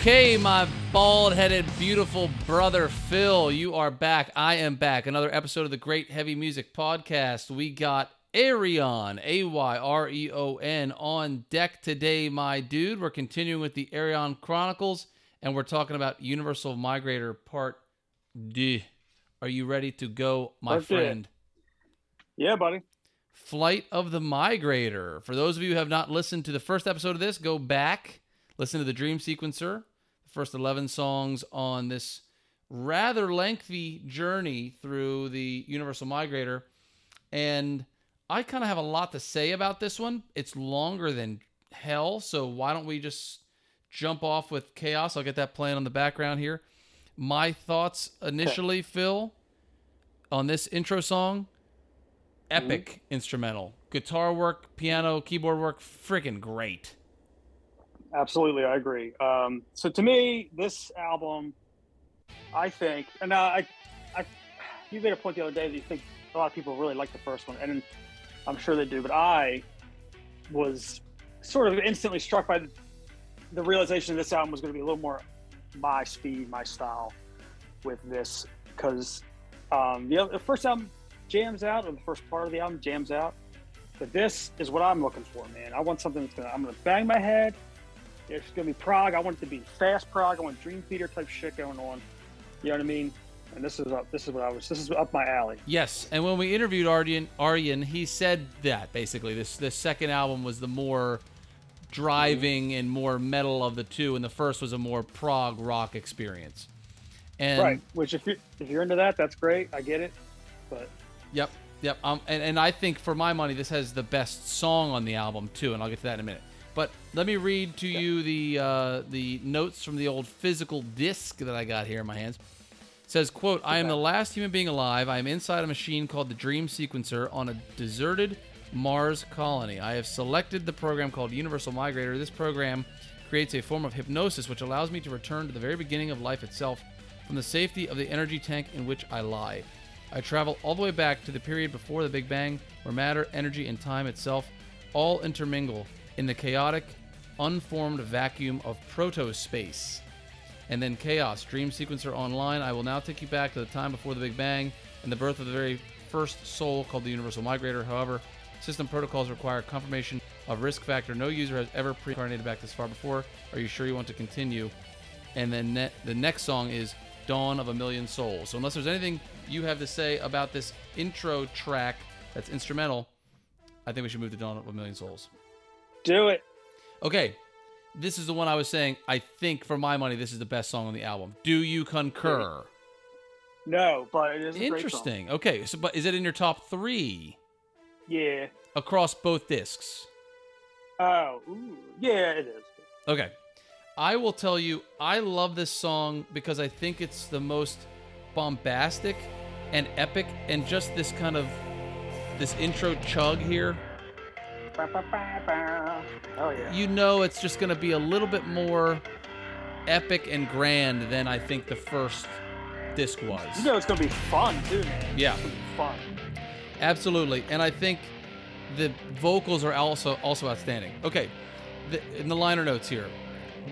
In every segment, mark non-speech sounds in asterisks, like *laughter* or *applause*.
Okay, my bald headed, beautiful brother Phil, you are back. I am back. Another episode of the Great Heavy Music Podcast. We got Ayreon, A Y R E O N, on deck today, my dude. We're continuing with the Ayreon Chronicles, and we're talking about Universal Migrator Part D. Are you ready to go, my Part D. friend? Yeah, buddy. Flight of the Migrator. For those of you who have not listened to the first episode of this, go back, listen to the Dream Sequencer, first 11 songs on this rather lengthy journey through the Universal Migrator. And I kind of have a lot to say about this one. It's longer than hell, so why don't we just jump off with Chaos? I'll get that playing on the background here. My thoughts initially, Phil, on this intro song epic mm-hmm. instrumental. Guitar work, piano, keyboard work, freaking great. Absolutely, I agree. Um, so to me, this album, I think, and I, I, you made a point the other day that you think a lot of people really like the first one, and I'm sure they do. But I was sort of instantly struck by the, the realization this album was going to be a little more my speed, my style with this, because um, the, other, the first album jams out, or the first part of the album jams out. But this is what I'm looking for, man. I want something that's gonna I'm gonna bang my head. It's gonna be prog. I want it to be fast prog. I want Dream Theater type shit going on. You know what I mean? And this is up. This is what I was. This is up my alley. Yes, and when we interviewed Arjen, Arjen, he said that basically this this second album was the more driving and more metal of the two, and the first was a more prog rock experience. And right. Which if you if you're into that, that's great. I get it. But Yep, yep. Um, and, and I think for my money, this has the best song on the album too, and I'll get to that in a minute. But let me read to you the uh, the notes from the old physical disc that I got here in my hands. It says, "quote I am the last human being alive. I am inside a machine called the Dream Sequencer on a deserted Mars colony. I have selected the program called Universal Migrator. This program creates a form of hypnosis which allows me to return to the very beginning of life itself from the safety of the energy tank in which I lie." I travel all the way back to the period before the Big Bang, where matter, energy, and time itself all intermingle in the chaotic, unformed vacuum of proto space. And then Chaos, Dream Sequencer Online. I will now take you back to the time before the Big Bang and the birth of the very first soul called the Universal Migrator. However, system protocols require confirmation of risk factor. No user has ever pre-incarnated back this far before. Are you sure you want to continue? And then ne- the next song is Dawn of a Million Souls. So unless there's anything you have to say about this intro track that's instrumental, I think we should move to Dawn of a Million Souls. Do it. Okay, this is the one I was saying. I think for my money, this is the best song on the album. Do you concur? No, but it is a great song. Interesting. Okay, so but is it in your top three Yeah. across both discs? Oh, ooh. yeah, it is. Okay. I will tell you, I love this song because I think it's the most bombastic and epic, and just this kind of this intro chug here. Oh yeah. You know, it's just going to be a little bit more epic and grand than I think the first disc was. You know it's gonna be fun too, man. Yeah. It's gonna be fun. Absolutely, and I think the vocals are also also outstanding. Okay, the, in the liner notes here,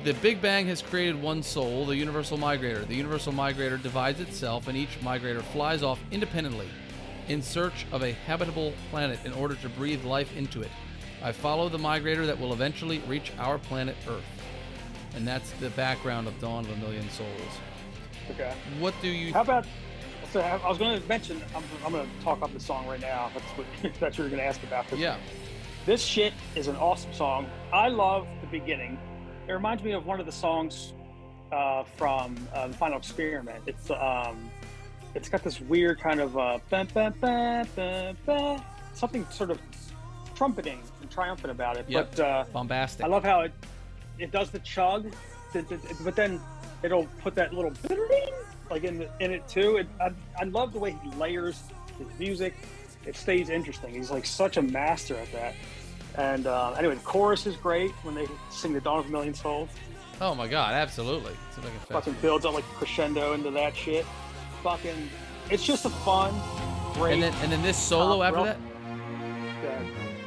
the Big Bang has created one soul, the Universal Migrator. The Universal Migrator divides itself, and each migrator flies off independently in search of a habitable planet in order to breathe life into it. I follow the migrator that will eventually reach our planet Earth, and that's the background of Dawn of a Million Souls. Okay. What do you? How about? So I was going to mention. I'm, I'm going to talk up the song right now. That's what *laughs* that's what you're going to ask about. This yeah, This shit is an awesome song. I love the beginning. It reminds me of one of the songs uh, from uh, the Final Experiment. It's um, it's got this weird kind of uh, ba, ba, ba, ba, ba, something sort of trumpeting and triumphant about it. Yep. But uh, bombastic. I love how it it does the chug, but then it'll put that little like in the, in it too. It, I, I love the way he layers his music. It stays interesting. He's like such a master at that. And uh, anyway, the chorus is great when they sing the Dawn of a Million Souls. Oh my god, absolutely. Seems like a Fucking builds up like crescendo into that shit. Fucking, it's just a fun, great. And then and then this solo after that, uh,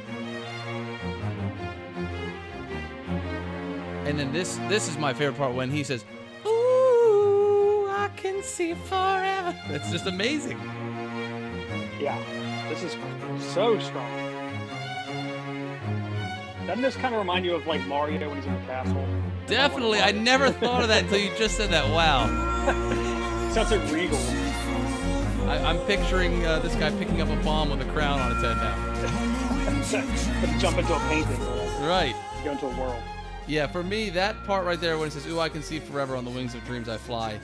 and then this this is my favorite part when he says, "Ooh, I can see forever." It's just amazing. Yeah, this is so strong. Doesn't this kind of remind you of like Mario when he's in the castle? Definitely. I never thought of that until you just said that. Wow. *laughs* Sounds like regal. I, I'm picturing uh, this guy picking up a bomb with a crown on its head now. *laughs* Jump into a painting. Right. Go into a world. Yeah, for me, that part right there when it says, "Ooh, I can see forever on the wings of dreams I fly,"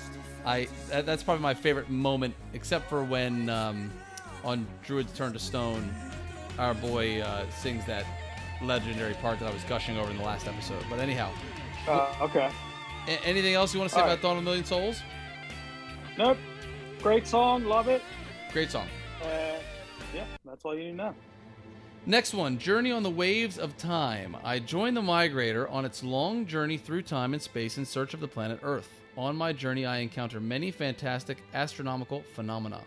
I that, that's probably my favorite moment, except for when um, on Druid's Turn to Stone, our boy uh, sings that legendary part that I was gushing over in the last episode. But anyhow, Uh, okay. a- anything else you want to say All about right. Dawn of a Million Souls? Nope. Great song. Love it. Great song. Uh, yeah, that's all you need to know. Next one, Journey on the Waves of Time. I join the Migrator on its long journey through time and space in search of the planet Earth. On my journey, I encounter many fantastic astronomical phenomena.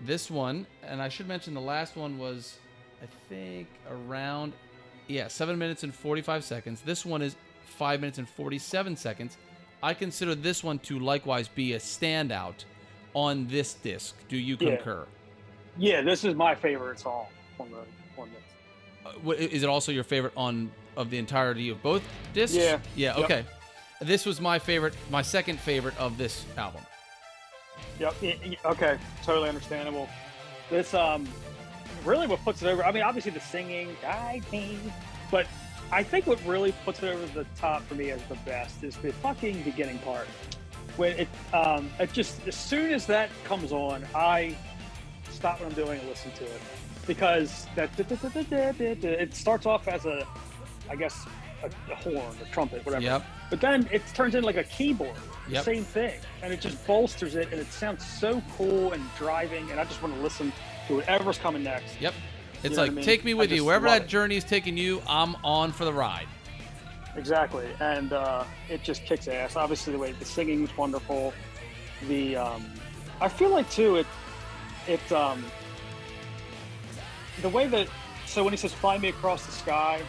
This one, and I should mention the last one was, I think, around, yeah, 7 minutes and 45 seconds. This one is 5 minutes and 47 seconds. I consider this one to likewise be a standout on this disc. Do you Yeah. concur? Yeah, this is my favorite song on the on this. Uh, wh- Is it also your favorite on of the entirety of both discs? Yeah. Yeah. Yep. Okay. This was my favorite, my second favorite of this album. Yep. Okay. Totally understandable. This um, really what puts it over. I mean, obviously the singing, guide me, but I think what really puts it over the top for me as the best is the fucking beginning part. When it um, it just as soon as that comes on, I stop what I'm doing and listen to it because that it starts off as a, I guess, a, a horn, a trumpet, whatever. Yep. But then it turns into like a keyboard. The Yep. Same thing. And it just bolsters it and it sounds so cool and driving and I just want to listen to whatever's coming next. Yep. It's know what like I mean? take me with you wherever that it. journey is taking you. I'm on for the ride. Exactly. And uh, it just kicks ass. Obviously the way the singing is wonderful. The um, I feel like too it it um the way that so when he says fly me across the sky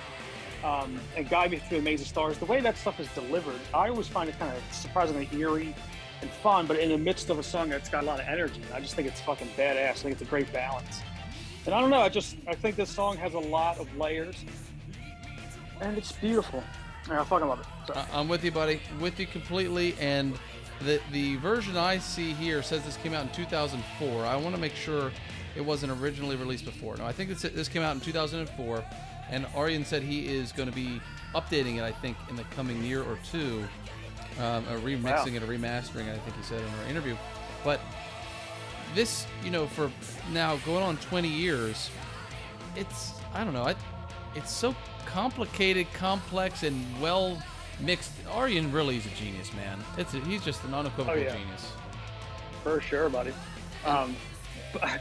um, and guide me through the maze of stars, the way that stuff is delivered, I always find it kind of surprisingly eerie and fun, but in the midst of a song that's got a lot of energy. I just think it's fucking badass. I think it's a great balance. And I don't know, I just I think this song has a lot of layers and it's beautiful. And I fucking love it. So, I'm with you, buddy. With you completely. And the the version I see here says this came out in 2004. I want to make sure it wasn't originally released before. No, I think this this came out in 2004. And Arjen said he is going to be updating it. I think in the coming year or two, um, or remixing Wow. it or remastering it. I think he said in our interview. But this, you know, for now going on 20 years, it's I don't know. I, it's so complicated, complex, and well mixed. Arjen really is a genius, man. It's a, he's just an unequivocal Oh, yeah. genius. For sure, buddy. Um,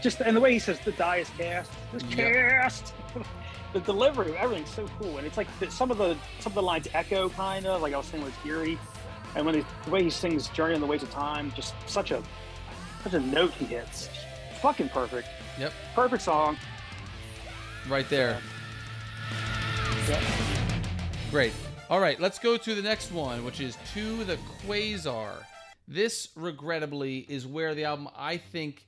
just and the way he says the die is cast, it's Yep. cast. *laughs* the delivery, everything's so cool, and it's like the, some of the some of the lines echo kind of like I was saying was eerie, and when he, the way he sings "Journey on the Ways of Time," just such a such a note he hits, fucking perfect, Yep, perfect song. right there. Yeah. Great. All right, let's go to the next one, which is To the Quasar. This, regrettably, is where the album, I think,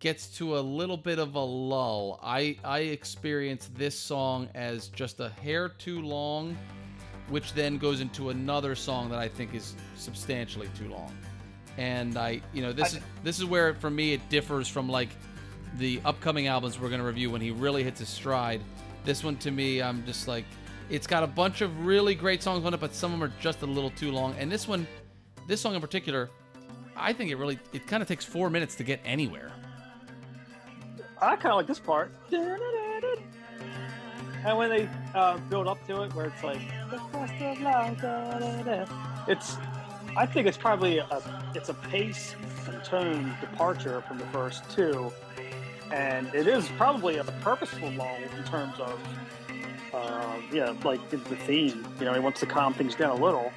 gets to a little bit of a lull. I, I experience this song as just a hair too long, which then goes into another song that I think is substantially too long. And I, you know, this I- is this is where for me it differs from like the upcoming albums we're going to review when he really hits his stride. This one to me, I'm just like, it's got a bunch of really great songs on it, but some of them are just a little too long. And this one, this song in particular, I think it really, it kind of takes four minutes to get anywhere. I kind of like this part. And when they uh, build up to it, where it's like, "The quest of love," da, da, da. it's, I think it's probably a, it's a pace and tone departure from the first two, and it is probably a purposeful lull in terms of, uh, yeah, like the theme. You know, he wants to calm things down a little,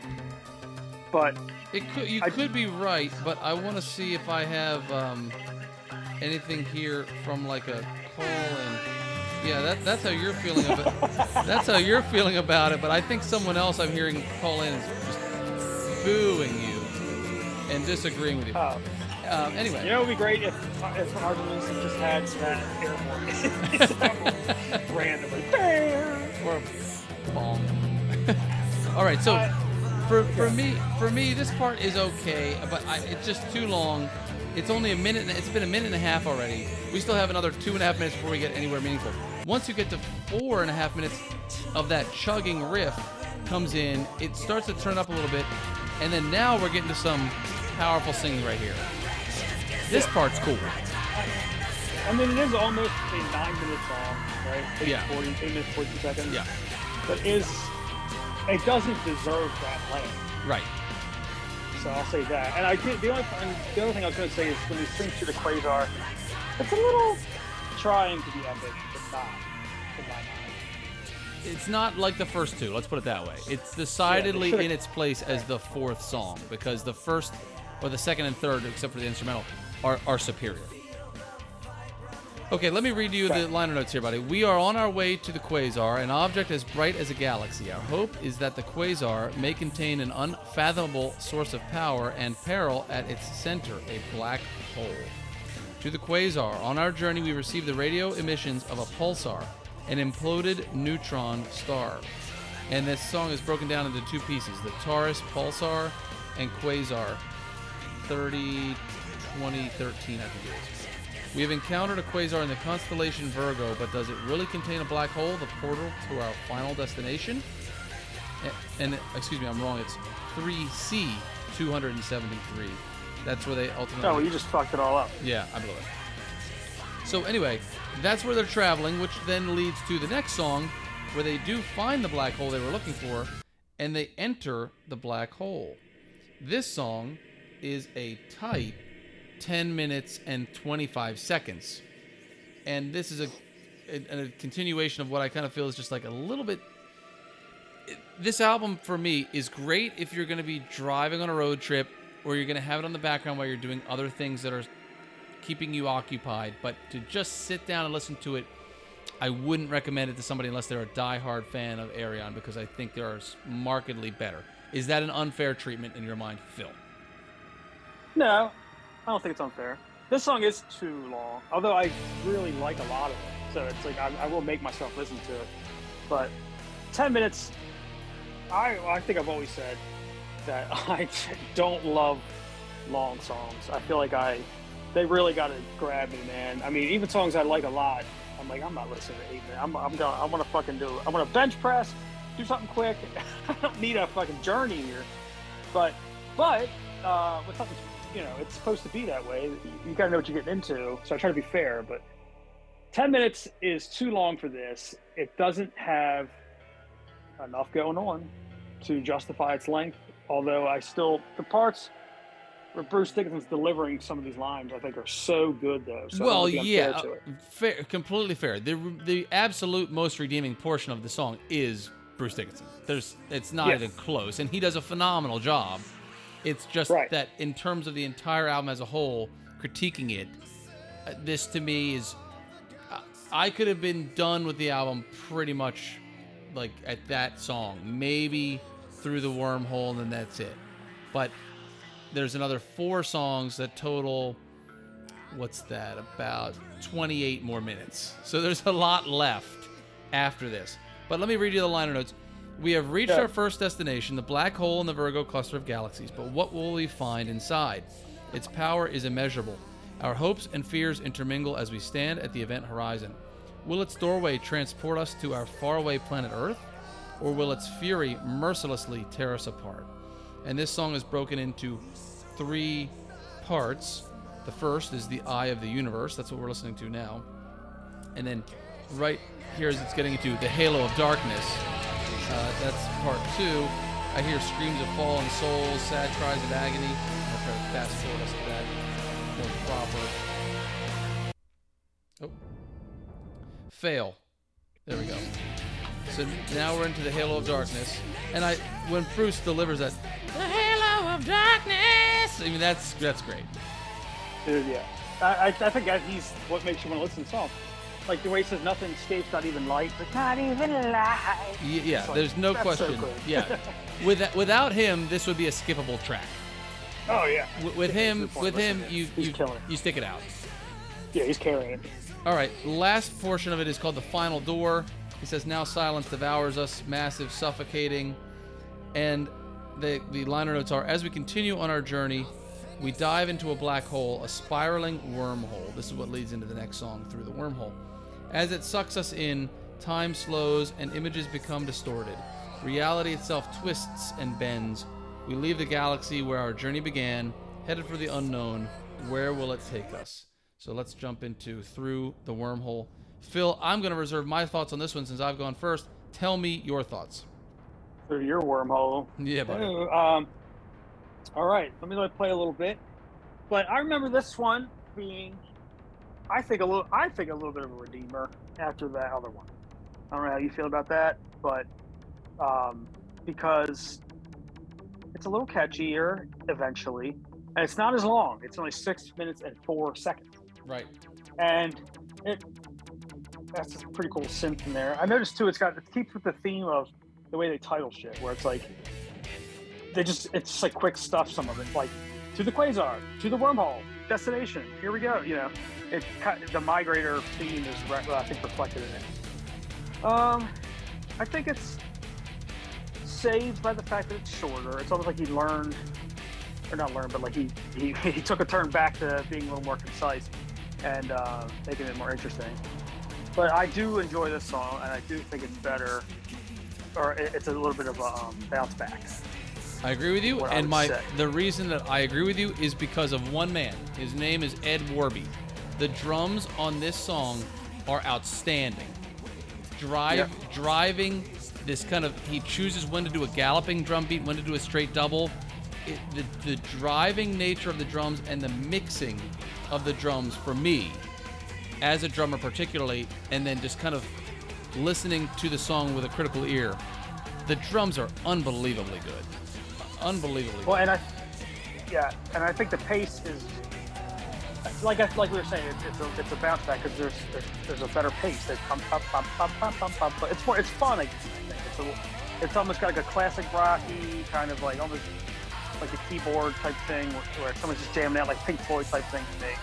but It could, you I- could be right, but I want to see if I have um, anything here from like a call in. Yeah, that, that's how you're feeling about it. *laughs* That's how you're feeling about it. But I think someone else I'm hearing call in is just booing you and disagreeing with you. Oh, Um, anyway. you know, it'd be great if if Arden Winston just had that airport *laughs* *laughs* randomly. Bomb. *laughs* All right, so for for me for me this part is okay, but I, it's just too long. It's only a minute. It's been a minute and a half already. We still have another two and a half minutes before we get anywhere meaningful. Once you get to four and a half minutes of that chugging riff comes in, it starts to turn up a little bit, and then now we're getting to some powerful singing right here. This part's cool. I mean, it is almost a nine-minute song, right? Eight, Yeah. 40, eight minutes, 42 seconds. Yeah, But is it doesn't deserve that length. right. So I'll say that. And I did, the only the other thing I was going to say is when he sings to the Quasar, it's a little trying to be epic, but not in my mind. It's not like the first two. Let's put it that way. It's decidedly should've- in its place as the fourth song because the first, or the second and third, except for the instrumental, are, are superior. Okay, let me read you the liner notes here, buddy. We are on our way to the quasar, an object as bright as a galaxy. Our hope is that the quasar may contain an unfathomable source of power and peril at its center, a black hole. To the quasar, on our journey, we receive the radio emissions of a pulsar, an imploded neutron star. And this song is broken down into two pieces the Taurus pulsar and quasar 30 2013, I think it is. We have encountered a quasar in the constellation Virgo, but does it really contain a black hole, the portal to our final destination? A- And, excuse me, I'm wrong. It's 3C 273. That's where they ultimately. Oh, well, you just fucked it all up. Yeah, I blew it. So anyway, that's where they're traveling, which then leads to the next song, where they do find the black hole they were looking for, and they enter the black hole. This song is a tight 10 minutes and 25 seconds, and this is a a, a continuation of what I kind of feel is just like a little bit. it- This album for me is great if you're going to be driving on a road trip or you're going to have it on the background while you're doing other things that are keeping you occupied. But to just sit down and listen to it, I wouldn't recommend it to somebody unless they're a diehard fan of Ayreon because I think there are markedly better. Is that an unfair treatment in your mind, Phil? No, I don't think it's unfair. This song is too long, although I really like a lot of it. So it's like I, I will make myself listen to it. But 10 minutes, I, I think I've always said that *laughs* I don't love long songs. I feel like I, they really got to grab me, man. I mean, even songs I like a lot, I'm like, I'm not listening to eight minutes. I'm, I'm going, I want to fucking do, I want to bench press, do something quick. *laughs* I don't need a fucking journey here. But, but, uh, with something, you know, it's supposed to be that way. You, got to know what you're getting into. So I try to be fair, but 10 minutes is too long for this. It doesn't have enough going on to justify its length. Although I still, the parts where Bruce Dickinson's delivering some of these lines, I think are so good, though. So well, yeah, uh, fair, completely fair. The the absolute most redeeming portion of the song is Bruce Dickinson. There's, it's not Yeah. even close, and he does a phenomenal job. It's just Right. that in terms of the entire album as a whole, critiquing it, uh, this to me is, uh, I could have been done with the album pretty much, like at that song, maybe through the wormhole, and then that's it. But there's another four songs that total what's that about 28 more minutes so there's a lot left after this but let me read you the liner notes we have reached Yeah. our first destination the black hole in the virgo cluster of galaxies but what will we find inside its power is immeasurable our hopes and fears intermingle as we stand at the event horizon will its doorway transport us to our faraway planet earth or will its fury mercilessly tear us apart and this song is broken into three parts. The first is the Eye of the Universe. That's what we're listening to now. And then right here as it's getting into the Halo of Darkness. Uh, that's part two. I hear screams of fallen souls, sad cries of agony. I'll try to fast forward us to that more proper. Oh. Fail. There we go. So now we're into the Halo of Darkness, and I when Bruce delivers that the Halo of Darkness, I mean that's that's great. Dude, yeah. I, I, I think that he's what makes you want to listen to the song. Like the way he says nothing escapes, not even light. Like, not even light. Y- yeah, like, there's no that's so question. cool. yeah, *laughs* with without him, this would be a skippable track. Oh yeah. W- with Yeah, him, with him, you you, you stick it out. Yeah, he's carrying it. All right, last portion of it is called the final door. He says, "Now silence devours us, massive, suffocating," and the the liner notes are: As we continue on our journey, we dive into a black hole, a spiraling wormhole. This is what leads into the next song, through the wormhole. As it sucks us in, time slows and images become distorted. Reality itself twists and bends. We leave the galaxy where our journey began, headed for the unknown. Where will it take us? So let's jump into through the wormhole. Phil, I'm going to reserve my thoughts on this one since I've gone first. Tell me your thoughts. Through your wormhole. Yeah, buddy. Um, all right, let me play a little bit. But I remember this one being, I think a little, I think a little bit of a redeemer after that other one. I don't know how you feel about that, but um, because it's a little catchier eventually, and it's not as long. It's only six minutes and four seconds, Right. and it that's a pretty cool synth in there. I noticed too, it's got it keeps with the theme of the way they title shit, where it's like they just it's just like quick stuff. Some of it, like to the quasar, to the wormhole, destination. Here we go. You know, it kind- the migrator theme is I think reflected in it. Um, I think it's saved by the fact that it's shorter. It's almost like he learned, or not learned, but like he he, *laughs* he took a turn back to being a little more concise and uh, making it more interesting. But I do enjoy this song, and I do think it's better, or it- it's a little bit of a um, bounce back. I agree with you, and my say. the reason that I agree with you is because of one man. His name is Ed Warby. The drums on this song are outstanding. Drive driving this kind of he chooses when to do a galloping drum beat, when to do a straight double. It, the, the driving nature of the drums and the mixing of the drums for me, as a drummer particularly, and then just kind of listening to the song with a critical ear, the drums are unbelievably good. Unbelievably Well, and I, yeah, and I think the pace is like I, like we were saying, it, it's a it's a bounce back because there's, there's a better pace. Pump pump pump pump pump pump pump. But it's more it's fun. I think it's a, it's almost got like a classic rocky kind of like almost like a keyboard type thing where, where someone's just jamming out like Pink Floyd type thing to me.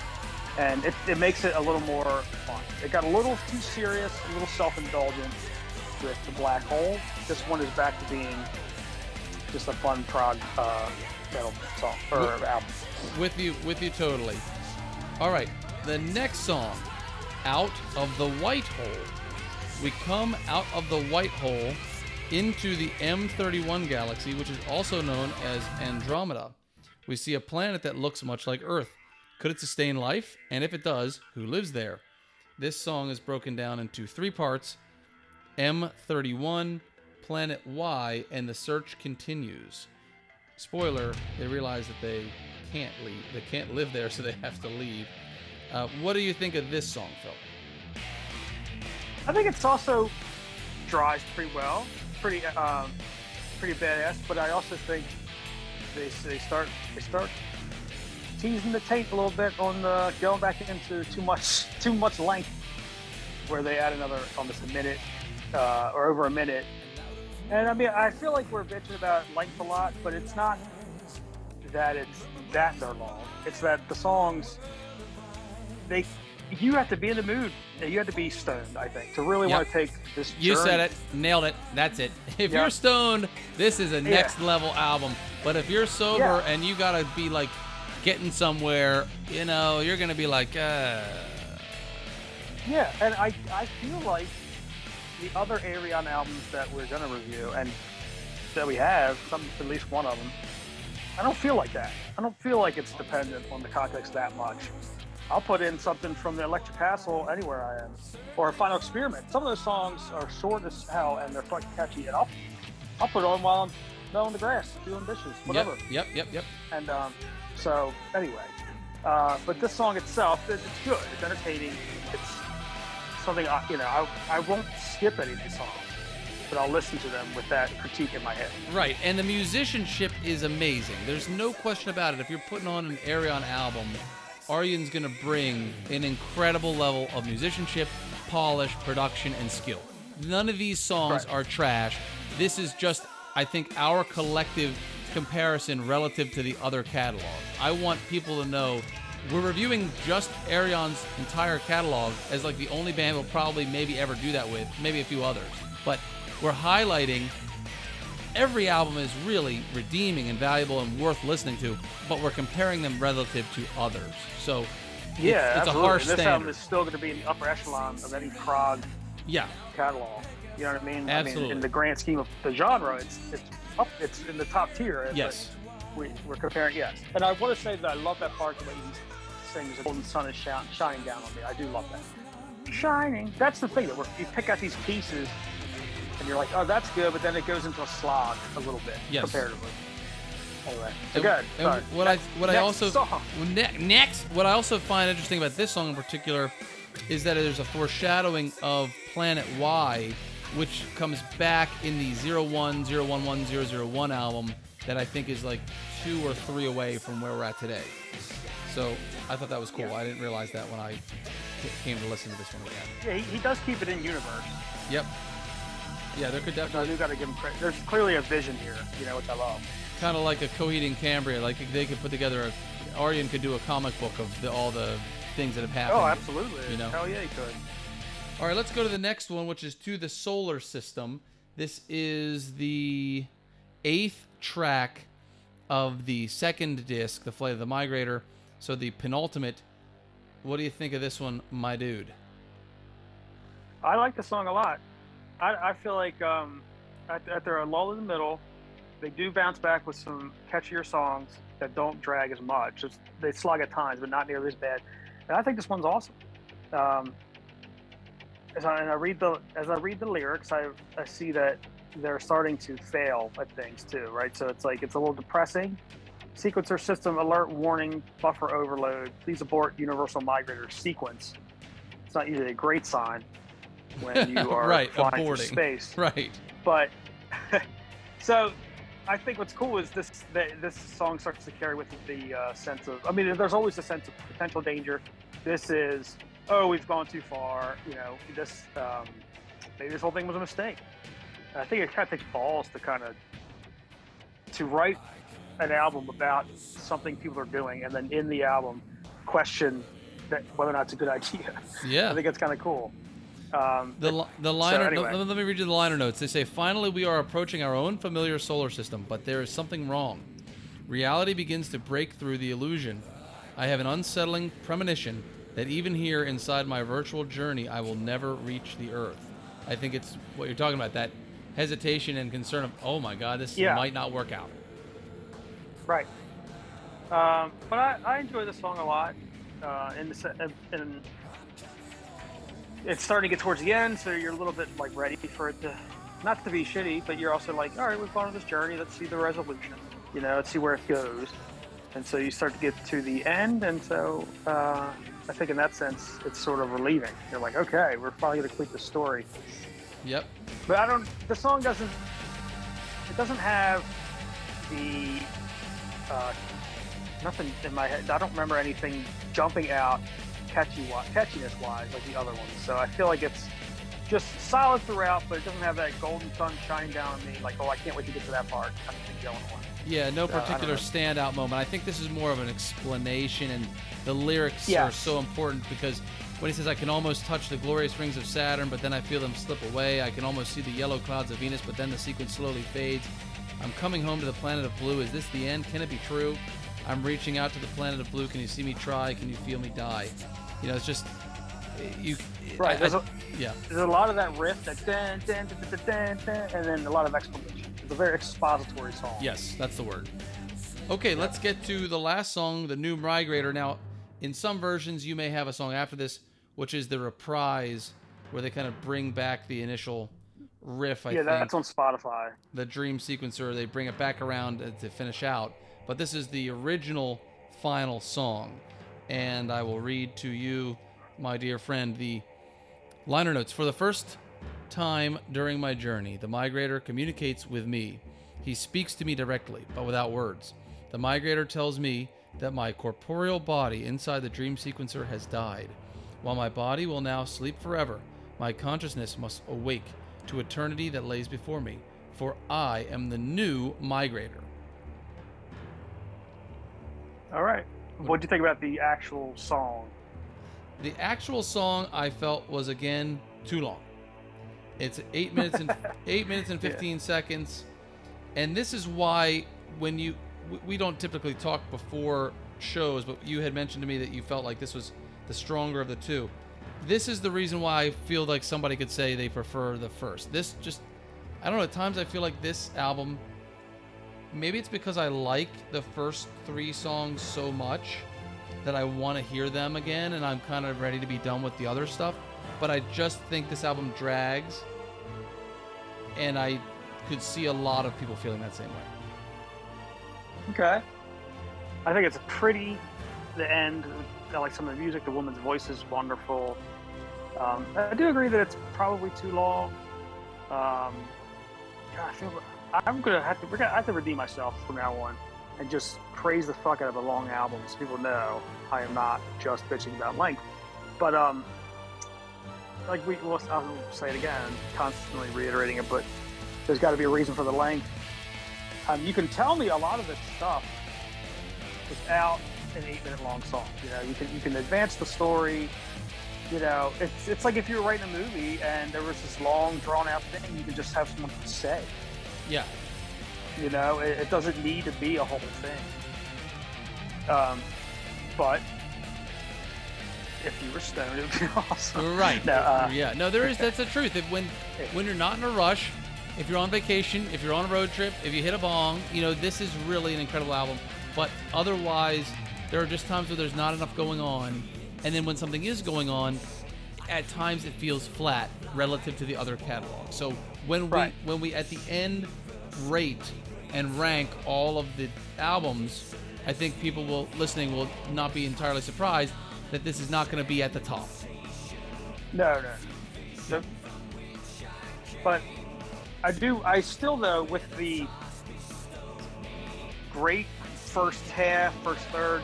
And it, it makes it a little more fun. It got a little too serious, a little self-indulgent with the black hole. This one is back to being just a fun prog uh, metal song or album. with you with you totally. All right, the next song, "Out of the White Hole." We come out of the white hole into the M31 galaxy, which is also known as Andromeda. We see a planet that looks much like Earth. Could it sustain life? And if it does, who lives there? This song is broken down into three parts M31, Planet Y, and the search continues. Spoiler, they realize that they can't leave. They can't live there, so they have to leave. Uh, what do you think of this song, Phil? I think it's also drives pretty well, pretty um, pretty badass. But I also think they they start they start teasing the taint a little bit on the going back into too much *laughs* too much length, where they add another almost a minute uh, or over a minute. And I mean, I feel like we're bitching about length a lot, but it's not that it's that they're long. It's that the songs they you have to be in the mood. You have to be stoned, I think, to really Yep. want to take this. You journey. said it, nailed it. That's it. *laughs* If Yeah. you're stoned, this is a next level album. But if you're sober Yeah. and you gotta be like getting somewhere, you know, you're gonna be like, uh, Yeah, and I I feel like the other Ayreon albums that we're gonna review and that we have, some at least one of them, I don't feel like that. I don't feel like it's dependent on the context that much. I'll put in something from the Electric Castle anywhere I am, or a Final Experiment. Some of those songs are short as hell and they're fucking catchy, and I'll I'll put on while I'm mowing the grass, doing dishes, whatever. Yep, yep, yep, yep. And um, so, anyway, uh, but this song itself, it's good. It's entertaining. It's something I, you know, I, I won't skip any of these songs, but I'll listen to them with that critique in my head. Right, and the musicianship is amazing. There's no question about it. If you're putting on an Ayreon album, Arjen's gonna bring an incredible level of musicianship, polish, production, and skill. None of these songs Right. are trash. This is just, I think, our collective comparison relative to the other catalog. I want people to know we're reviewing just Ayreon's entire catalog as like the only band we'll probably maybe ever do that with, maybe a few others. But we're highlighting every album is really redeeming and valuable and worth listening to, but we're comparing them relative to others. So Yeah, it's, it's a absolutely. harsh And this standard. album is still going to be in the upper echelon of any prog yeah, catalog. You know what I mean? I Absolutely. mean, in the grand scheme of the genre, it's it's up, it's in the top tier. yes, we, we're comparing, yes. And I want to say that I love that part the way he sings, "The golden sun is shi- shining down on me." I do love that. Shining. That's the thing that we're, you pick out these pieces, and you're like, "Oh, that's good," but then it goes into a slog a little bit Yes. comparatively. Anyway, so And- good. and Sorry. what I Next- what I also ne- next what I also find interesting about this song in particular is that there's a foreshadowing of Planet Y, which comes back in the 0101101 album that I think is like two or three away from where we're at today. So I thought that was cool. Yeah. I didn't realize that when I came to listen to this one again. Yeah, he, he does keep it in universe. Yep. Yeah, there could So I definitely do got to give him credit. There's clearly a vision here, you know, which I love. kind of like a Coheed and Cambria. Like they could put together a Arian could do a comic book of the, all the things that have happened. Oh, absolutely. You know. Hell yeah, he could. All right, let's go to the next one, which is to the solar system. This is the eighth track of the second disc, The Flight of the Migrator. So the penultimate. What do you think of this one, my dude? I like the song a lot. I, I feel like um, at, their lull in the middle, they do bounce back with some catchier songs that don't drag as much. It's, they slog at times, but not nearly as bad. And I think this one's awesome. Um, as I, and I read the as I read the lyrics, I, I see that they're starting to fail at things too, right? So it's like it's a little depressing. Sequencer system alert warning buffer overload. Please abort universal migrator sequence. It's not usually a great sign when *laughs* you are Right, flying through space. Right. But *laughs* so I think what's cool is this that this song starts to carry with it the uh, sense of. I mean, there's always a sense of potential danger. This is oh, we've gone too far. You know, this um, maybe this whole thing was a mistake. I think it kind of takes balls to kind of to write an album about something people are doing, and then in the album question that whether or not it's a good *laughs* idea. Yeah. I think it's kind of cool. Um, The, li- the liner. anyway. let, let me read you the liner notes. They say, "Finally, we are approaching our own familiar solar system, but there is something wrong. Reality begins to break through the illusion. I have an unsettling premonition that even here inside my virtual journey, I will never reach the Earth. I think it's what you're talking about. That hesitation and concern of, oh my God, this Yeah. might not work out. Right. Um, but I, I enjoy this song a lot. Uh, in the se- in, in it's starting to get towards the end, so you're a little bit like ready for it to not to be shitty, but you're also like, all right, we've gone on this journey. Let's see the resolution. You know, let's see where it goes. And so you start to get to the end, and so uh, I think in that sense, it's sort of relieving. You're like, okay, we're finally going to complete the story. Yep. But I don't. The song doesn't. It doesn't have the uh, nothing in my head. I don't remember anything jumping out catchy catchiness wise like the other ones. So I feel like it's just solid throughout, but it doesn't have that golden sun shining down on me. Like, oh, I can't wait to get to that part. thing going on. Yeah, no Uh, particular know. standout moment. I think this is more of an explanation, and the lyrics are so important because when he says, I can almost touch the glorious rings of Saturn, but then I feel them slip away. I can almost see the yellow clouds of Venus, but then the sequence slowly fades. I'm coming home to the planet of blue. Is this the end? Can it be true? I'm reaching out to the planet of blue. Can you see me try? Can you feel me die? You know, it's just you. Right. I- There's a, yeah. there's a lot of that riff, that dun, dun, dun, and then a lot of explanation. It's a very expository song. Yes, that's the word. Okay, let's get to the last song, the new Migrator. Now, in some versions, you may have a song after this, which is the reprise, where they kind of bring back the initial riff. I yeah, think that's on Spotify. the dream sequencer. They bring it back around to finish out. But this is the original final song, and I will read to you, my dear friend, the liner notes for the first time during my journey. The migrator communicates with me. He speaks to me directly, but without words. The migrator tells me that my corporeal body inside the dream sequencer has died. While my body will now sleep forever, My consciousness must awake to eternity that lays before me, for I am the new migrator. All right. What do you think about the actual song? The actual song I felt was again too long. It's eight minutes and *laughs* eight minutes and Yeah. fifteen seconds, and this is why when you we don't typically talk before shows, but you had mentioned to me that you felt like this was the stronger of the two. This is the reason why I feel like somebody could say they prefer the first. This just I don't know. At times I feel like this album. Maybe it's because I like the first three songs so much that I want to hear them again, and I'm kind of ready to be done with the other stuff. But I just think this album drags, and I could see a lot of people feeling that same way. Okay. I think it's pretty. The end. I like some of the music. The woman's voice is wonderful. Um, I do agree that it's probably too long. Um, God, I feel I'm gonna have to. I have to redeem myself from now on, and just praise the fuck out of a long album, so people know I am not just bitching about length. But um, like we, I'll say it again, constantly reiterating it, but there's got to be a reason for the length. Um, you can tell me a lot of this stuff without an eight-minute long song. You know, you can you can advance the story. You know, it's it's like if you were writing a movie and there was this long, drawn-out thing, you could just have someone say. Yeah, You know, it, it doesn't need to be a whole thing. Um, but if you were stoned, it would be *laughs* awesome. right. No, uh, yeah, no, there is. That's the truth. If when when you're not in a rush, if you're on vacation, if you're on a road trip, if you hit a bong, you know this is really an incredible album. But otherwise, there are just times where there's not enough going on, and then when something is going on, at times it feels flat relative to the other catalog. So when Right. we when we at the end rate and rank all of the albums, I think people will listening will not be entirely surprised that this is not going to be at the top. No, no. Nope. But I do. I still though with the great first half, first third.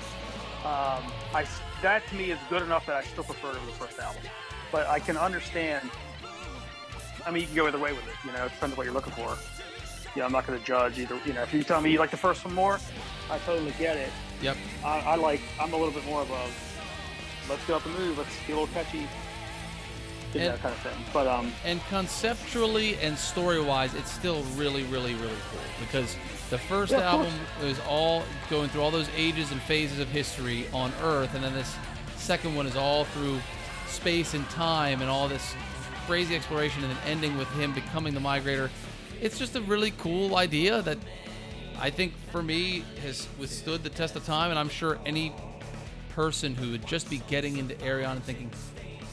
Um, I that to me is good enough that I still prefer it over the first album. But I can understand. I mean, you can go either way with it. You know, it depends on what you're looking for. Yeah, I'm not going to judge either. You know, if you tell me you like the first one more, I totally get it. Yep. I, I like. I'm a little bit more of a let's get up and move. Let's be a little catchy. Know, And- kind of thing. But um, And conceptually and story wise, it's still really, really, really cool because the first Yeah, album was all going through all those ages and phases of history on Earth, and then this second one is all through space and time and all this crazy exploration, and then ending with him becoming the migrator. It's just a really cool idea that I think for me has withstood the test of time, and I'm sure any person who would just be getting into Ayreon and thinking,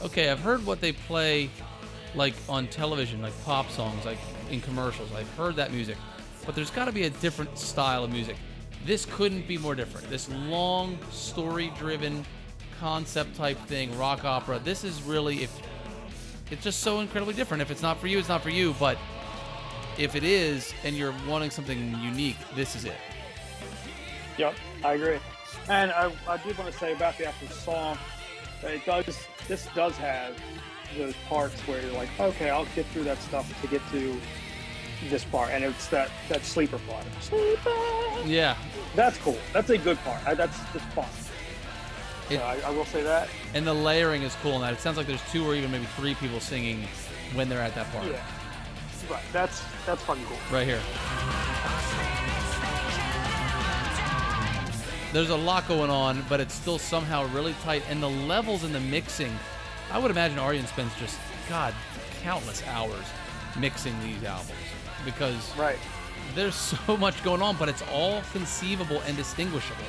okay, I've heard what they play like on television, like pop songs, like in commercials. I've heard that music, but there's got to be a different style of music. This couldn't be more different. This long, story-driven, concept-type thing, rock opera. This is really if it's just so incredibly different. If it's not for you, it's not for you. But if it is, and you're wanting something unique, this is it. Yep, I agree. And I, I did want to say about the actual song, it does. This does have those parts where you're like, okay, I'll get through that stuff to get to this part, and it's that that sleeper part. Sleeper. Yeah, That's cool. That's a good part. I, that's just fun. It- so I, I will say that. and the layering is cool in that. It sounds like there's two or even maybe three people singing when they're at that part. Yeah. Right. That's that's fucking cool. Right here. There's a lot going on, but it's still somehow really tight. And the levels in the mixing, I would imagine Arjen spends just, God, countless hours mixing these albums because Right. there's *laughs* so much going on, but it's all conceivable and distinguishable.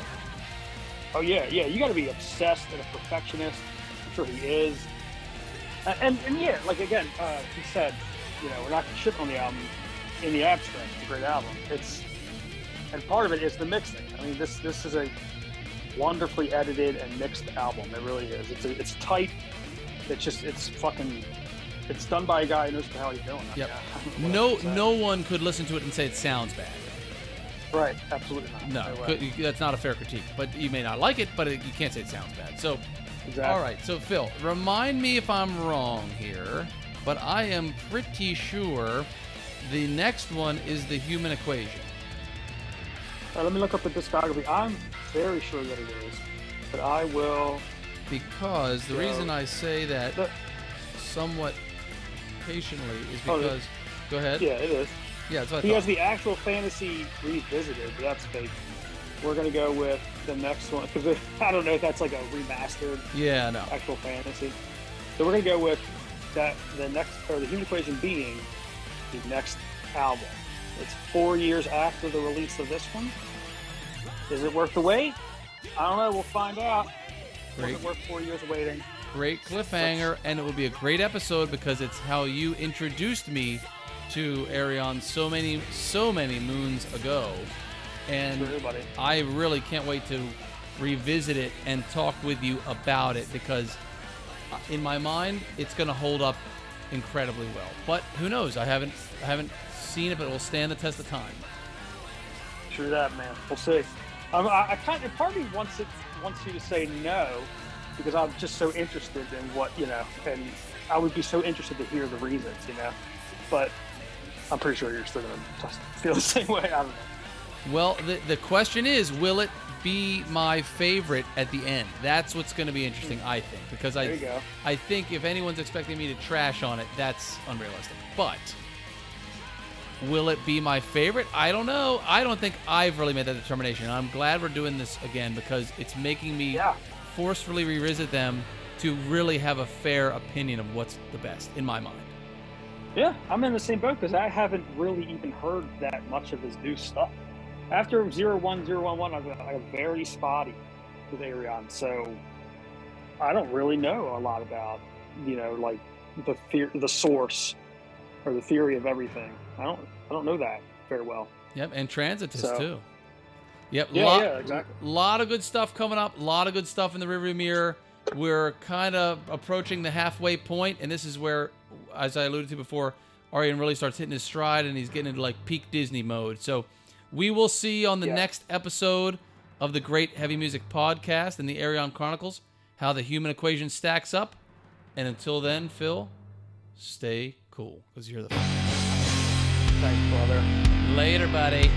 Oh yeah, yeah. You got to be obsessed and a perfectionist. I'm sure he is. Uh, and and yeah, like again, uh, he said, you know, we're not gonna shit on the album in the abstract. It's a great album. It's and part of it is the mixing. I mean, this this is a wonderfully edited and mixed album. It really is. It's a, it's tight. It's just it's fucking. It's done by a guy who knows hell he's doing. Yep. I don't know what No, no one could listen to it and say it sounds bad. Right. Absolutely not. No, could- that's not a fair critique. But you may not like it, but it, you can't say it sounds bad. So, Exactly. all right. So, Phil, remind me if I'm wrong here. but I am pretty sure the next one is the human equation. Uh, let me look up the discography. I'm very sure that it is, but I will. Because the So- reason I say that The- somewhat patiently is Oh, because. Go ahead. Yeah, it is. Yeah, that's what He has the actual fantasy revisited, but that's fake. We're gonna go with the next one because *laughs* I don't know if that's like a remastered yeah, no. actual fantasy. So we're gonna go with that the next or the human equation being the next album. It's four years after the release of this one. Is it worth the wait? I don't know. We'll find out. Was Great. it worth four years waiting? Great cliffhanger, and it will be a great episode because it's how you introduced me to Ayreon so many, so many moons ago, and everybody. I really can't wait to revisit it and talk with you about it because, uh, in my mind, it's going to hold up incredibly well. But who knows? I haven't, I haven't seen it, but it will stand the test of time. True that, man. We'll see. Um, I, I kind of part of me wants it wants you to say no because I'm just so interested in what you know, and I would be so interested to hear the reasons, you know. But I'm pretty sure you're still gonna feel *laughs* the same way. I don't know. Well, the, the question is, will it be my favorite at the end? That's what's going to be interesting, I think, because I. I think if anyone's expecting me to trash on it, that's unrealistic. But will it be my favorite? I don't know. I don't think I've really made that determination. I'm glad we're doing this again because it's making me Yeah. forcefully revisit them to really have a fair opinion of what's the best in my mind. Yeah, I'm in the same boat because I haven't really even heard that much of his new stuff. After zero one zero one one, I got I got very spotty with Ayreon, so I don't really know a lot about you know like the fear, the source, or the theory of everything. I don't I don't know that very well. Yep, and Transitus So- too. Yep, Yeah, lot, yeah, exactly. lot of good stuff coming up. A lot of good stuff in the rearview mirror. We're kind of approaching the halfway point, and this is where, as I alluded to before, Ayreon really starts hitting his stride, and he's getting into like peak Disney mode. So, we will see on the Yeah. next episode of the Great Heavy Music Podcast and the Ayreon Chronicles how the human equation stacks up. And until then, Phil, stay cool because you're the Thanks, brother. later, buddy.